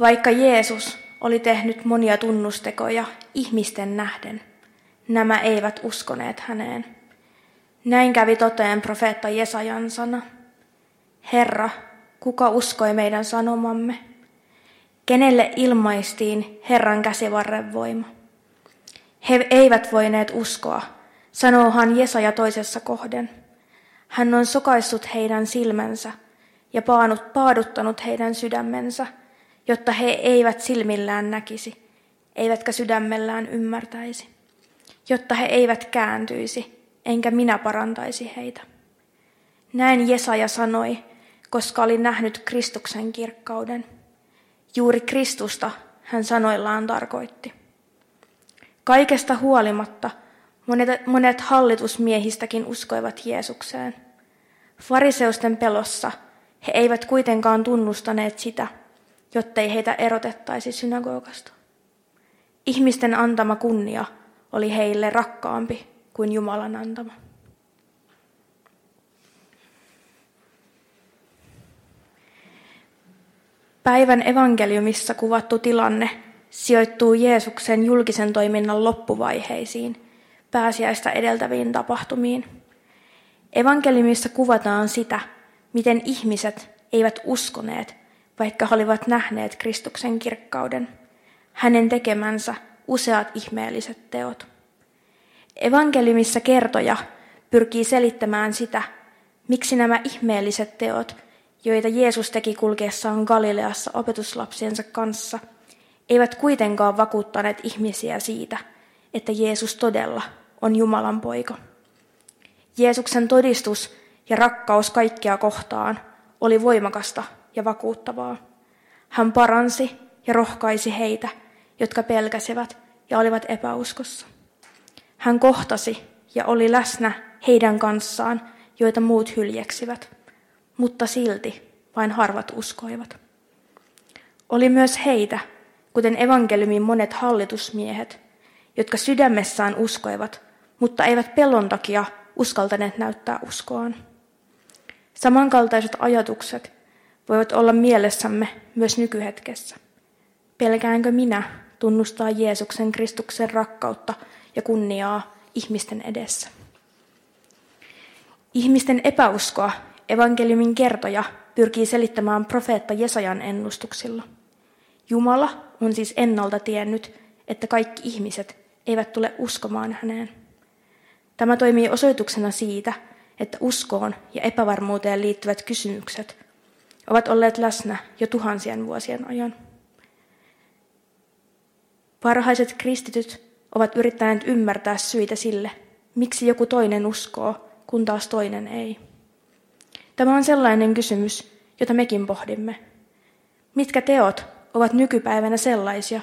Vaikka Jeesus oli tehnyt monia tunnustekoja ihmisten nähden, nämä eivät uskoneet häneen. Näin kävi toteen profeetta Jesajan sana. Herra, kuka uskoi meidän sanomamme? Kenelle ilmaistiin Herran käsivarren voima? He eivät voineet uskoa, sanoohan Jesaja toisessa kohden. Hän on sokaissut heidän silmänsä ja paanut, paaduttanut heidän sydämensä, jotta he eivät silmillään näkisi, eivätkä sydämellään ymmärtäisi, jotta he eivät kääntyisi, enkä minä parantaisi heitä. Näin Jesaja sanoi, koska oli nähnyt Kristuksen kirkkauden. Juuri Kristusta hän sanoillaan tarkoitti. Kaikesta huolimatta monet, monet hallitusmiehistäkin uskoivat Jeesukseen. Fariseusten pelossa he eivät kuitenkaan tunnustaneet sitä, jottei heitä erotettaisi synagogasta. Ihmisten antama kunnia oli heille rakkaampi kuin Jumalan antama. Päivän evankeliumissa kuvattu tilanne sijoittuu Jeesuksen julkisen toiminnan loppuvaiheisiin, pääsiäistä edeltäviin tapahtumiin. Evankeliumissa kuvataan sitä, miten ihmiset eivät uskoneet, vaikka he olivat nähneet Kristuksen kirkkauden, hänen tekemänsä useat ihmeelliset teot. Evankeliumissa kertoja pyrkii selittämään sitä, miksi nämä ihmeelliset teot, joita Jeesus teki kulkeessaan Galileassa opetuslapsiensa kanssa, eivät kuitenkaan vakuuttaneet ihmisiä siitä, että Jeesus todella on Jumalan poika. Jeesuksen todistus ja rakkaus kaikkia kohtaan oli voimakasta ja vakuuttavaa. Hän paransi ja rohkaisi heitä, jotka pelkäsivät ja olivat epäuskossa. Hän kohtasi ja oli läsnä heidän kanssaan, joita muut hyljeksivät, mutta silti vain harvat uskoivat. Oli myös heitä, kuten evankeliumin monet hallitusmiehet, jotka sydämessään uskoivat, mutta eivät pelon takia uskaltaneet näyttää uskoaan. Samankaltaiset ajatukset voivat olla mielessämme myös nykyhetkessä. Pelkäänkö minä tunnustaa Jeesuksen Kristuksen rakkautta ja kunniaa ihmisten edessä? Ihmisten epäuskoa evankeliumin kertoja pyrkii selittämään profeetta Jesajan ennustuksilla. Jumala on siis ennalta tiennyt, että kaikki ihmiset eivät tule uskomaan häneen. Tämä toimii osoituksena siitä, että uskoon ja epävarmuuteen liittyvät kysymykset ovat olleet läsnä jo tuhansien vuosien ajan. Parhaiset kristityt ovat yrittäneet ymmärtää syitä sille, miksi joku toinen uskoo, kun taas toinen ei. Tämä on sellainen kysymys, jota mekin pohdimme. Mitkä teot ovat nykypäivänä sellaisia,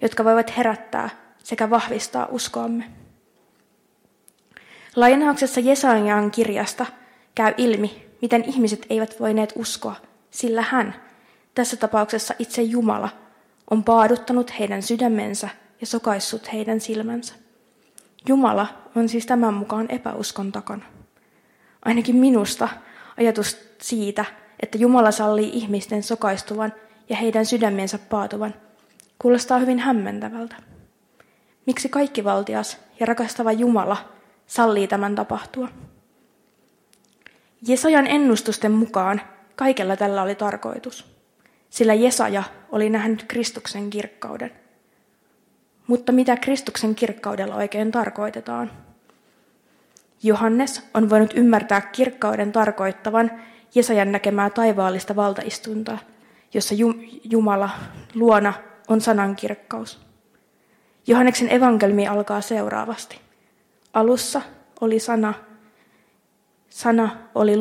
jotka voivat herättää sekä vahvistaa uskoamme? Lainauksessa Jesajan kirjasta käy ilmi, miten ihmiset eivät voineet uskoa, sillä hän, tässä tapauksessa itse Jumala, on paaduttanut heidän sydämensä ja sokaissut heidän silmänsä. Jumala on siis tämän mukaan epäuskon takana. Ainakin minusta ajatus siitä, että Jumala sallii ihmisten sokaistuvan ja heidän sydämensä paatuvan, kuulostaa hyvin hämmentävältä. Miksi kaikki valtias ja rakastava Jumala sallii tämän tapahtua? Jesajan ennustusten mukaan kaikella tällä oli tarkoitus, sillä Jesaja oli nähnyt Kristuksen kirkkauden. Mutta mitä Kristuksen kirkkaudella oikein tarkoitetaan? Johannes on voinut ymmärtää kirkkauden tarkoittavan Jesajan näkemää taivaallista valtaistuntaa, jossa Jumala luona on sanan kirkkaus. Johanneksen evankeliumi alkaa seuraavasti. Alussa oli sana, sana oli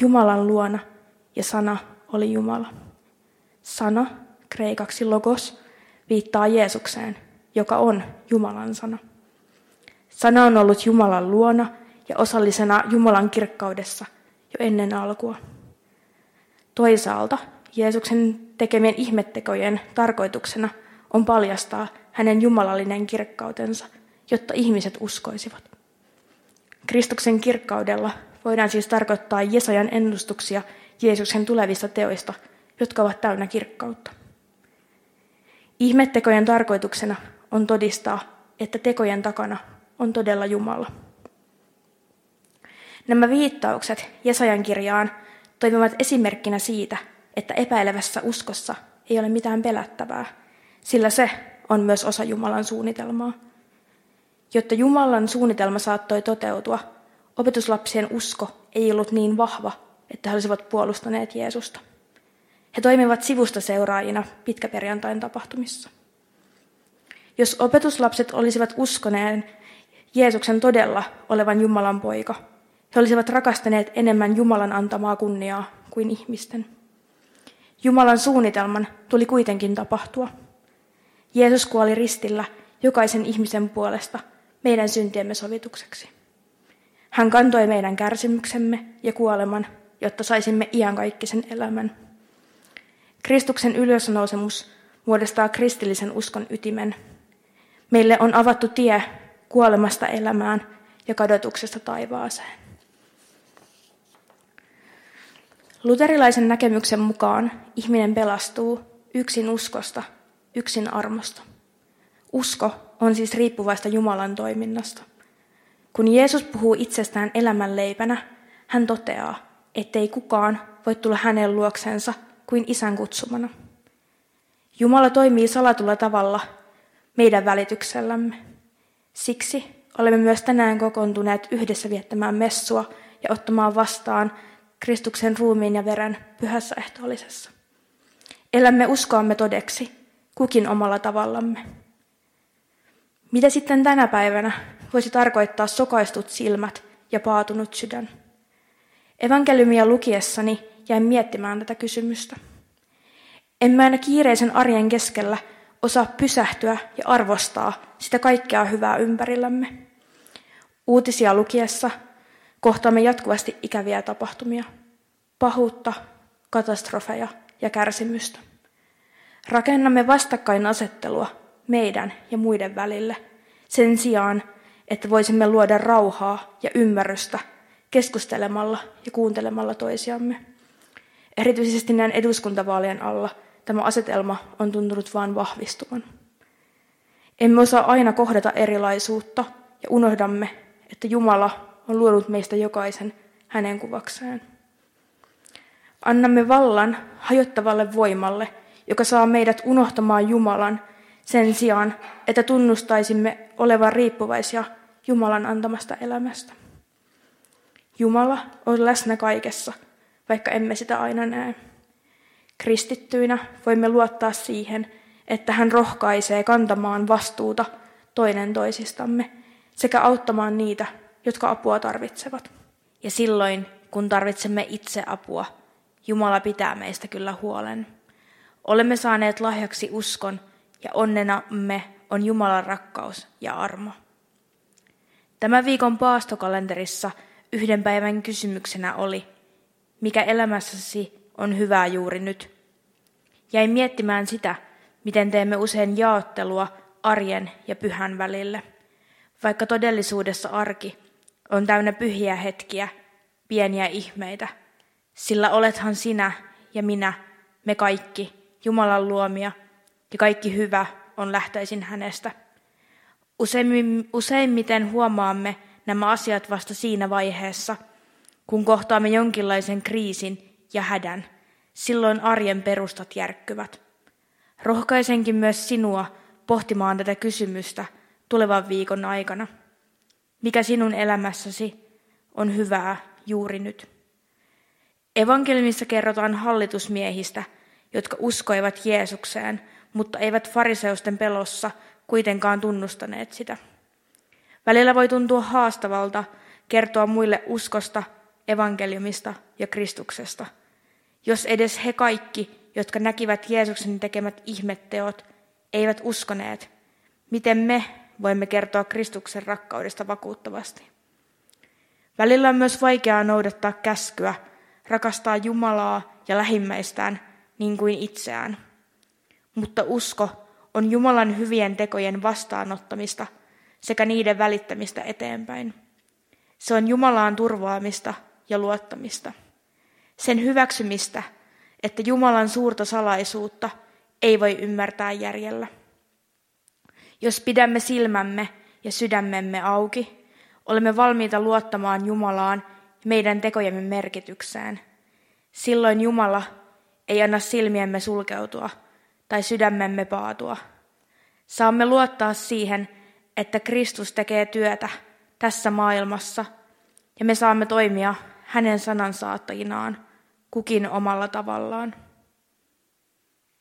Jumalan luona ja sana oli Jumala. Sana, kreikaksi logos, viittaa Jeesukseen, joka on Jumalan sana. Sana on ollut Jumalan luona ja osallisena Jumalan kirkkaudessa jo ennen alkua. Toisaalta Jeesuksen tekemien ihmettekojen tarkoituksena on paljastaa hänen jumalallinen kirkkautensa, jotta ihmiset uskoisivat. Kristuksen kirkkaudella voidaan siis tarkoittaa Jesajan ennustuksia Jeesuksen tulevista teoista, jotka ovat täynnä kirkkautta. Ihmettekojen tarkoituksena on todistaa, että tekojen takana on todella Jumala. Nämä viittaukset Jesajan kirjaan toimivat esimerkkinä siitä, että epäilevässä uskossa ei ole mitään pelättävää, sillä se on myös osa Jumalan suunnitelmaa. Jotta Jumalan suunnitelma saattoi toteutua, opetuslapsien usko ei ollut niin vahva, että he olisivat puolustaneet Jeesusta. He toimivat sivusta seuraajina pitkäperjantain tapahtumissa. Jos opetuslapset olisivat uskoneen Jeesuksen todella olevan Jumalan poika, he olisivat rakastaneet enemmän Jumalan antamaa kunniaa kuin ihmisten. Jumalan suunnitelman tuli kuitenkin tapahtua. Jeesus kuoli ristillä jokaisen ihmisen puolesta meidän syntiemme sovitukseksi. Hän kantoi meidän kärsimyksemme ja kuoleman, jotta saisimme iankaikkisen elämän. Kristuksen ylösnousemus muodostaa kristillisen uskon ytimen. Meille on avattu tie kuolemasta elämään ja kadotuksesta taivaaseen. Luterilaisen näkemyksen mukaan ihminen pelastuu yksin uskosta, yksin armosta. Usko on siis riippuvaista Jumalan toiminnasta. Kun Jeesus puhuu itsestään elämänleipänä, hän toteaa, ettei kukaan voi tulla hänen luoksensa kuin isän kutsumana. Jumala toimii salatulla tavalla meidän välityksellämme. Siksi olemme myös tänään kokoontuneet yhdessä viettämään messua ja ottamaan vastaan Kristuksen ruumiin ja veren pyhässä ehtoollisessa. Elämme uskoamme todeksi, kukin omalla tavallamme. Mitä sitten tänä päivänä voisi tarkoittaa sokaistut silmät ja paatunut sydän? Evankeliumia lukiessani jäin miettimään tätä kysymystä. Emme aina kiireisen arjen keskellä osaa pysähtyä ja arvostaa sitä kaikkea hyvää ympärillämme. Uutisia lukiessa kohtaamme jatkuvasti ikäviä tapahtumia, pahuutta, katastrofeja ja kärsimystä. Rakennamme vastakkainasettelua meidän ja muiden välille sen sijaan, että voisimme luoda rauhaa ja ymmärrystä keskustelemalla ja kuuntelemalla toisiamme. Erityisesti näin eduskuntavaalien alla tämä asetelma on tuntunut vain vahvistuvan. Emme osaa aina kohdata erilaisuutta ja unohdamme, että Jumala on luonut meistä jokaisen hänen kuvakseen. Annamme vallan hajottavalle voimalle, joka saa meidät unohtamaan Jumalan sen sijaan, että tunnustaisimme olevan riippuvaisia Jumalan antamasta elämästä. Jumala on läsnä kaikessa, vaikka emme sitä aina näe. Kristittyinä voimme luottaa siihen, että hän rohkaisee kantamaan vastuuta toinen toisistamme sekä auttamaan niitä, jotka apua tarvitsevat. Ja silloin, kun tarvitsemme itse apua, Jumala pitää meistä kyllä huolen. Olemme saaneet lahjaksi uskon ja onnenamme on Jumalan rakkaus ja armo. Tämän viikon paastokalenterissa yhden päivän kysymyksenä oli, mikä elämässäsi on hyvää juuri nyt. Jäin miettimään sitä, miten teemme usein jaottelua arjen ja pyhän välille, vaikka todellisuudessa arki on täynnä pyhiä hetkiä, pieniä ihmeitä, sillä olethan sinä ja minä, me kaikki, Jumalan luomia, ja kaikki hyvä on lähtöisin hänestä. Useimmiten huomaamme nämä asiat vasta siinä vaiheessa, kun kohtaamme jonkinlaisen kriisin ja hädän. Silloin arjen perustat järkkyvät. Rohkaisenkin myös sinua pohtimaan tätä kysymystä tulevan viikon aikana. Mikä sinun elämässäsi on hyvää juuri nyt? Evankelmissa kerrotaan hallitusmiehistä, jotka uskoivat Jeesukseen, mutta eivät fariseusten pelossa kuitenkaan tunnustaneet sitä. Välillä voi tuntua haastavalta kertoa muille uskosta, evankeliumista ja Kristuksesta. Jos edes he kaikki, jotka näkivät Jeesuksen tekemät ihmetteot, eivät uskoneet, miten me voimme kertoa Kristuksen rakkaudesta vakuuttavasti. Välillä on myös vaikeaa noudattaa käskyä, rakastaa Jumalaa ja lähimmäistään niin kuin itseään. Mutta usko on Jumalan hyvien tekojen vastaanottamista sekä niiden välittämistä eteenpäin. Se on Jumalaan turvaamista ja luottamista. Sen hyväksymistä, että Jumalan suurta salaisuutta ei voi ymmärtää järjellä. Jos pidämme silmämme ja sydämemme auki, olemme valmiita luottamaan Jumalaan meidän tekojemme merkitykseen. Silloin Jumala ei anna silmiemme sulkeutua tai sydämemme paatua. Saamme luottaa siihen, että Kristus tekee työtä tässä maailmassa ja me saamme toimia hänen sanansaattajinaan, kukin omalla tavallaan.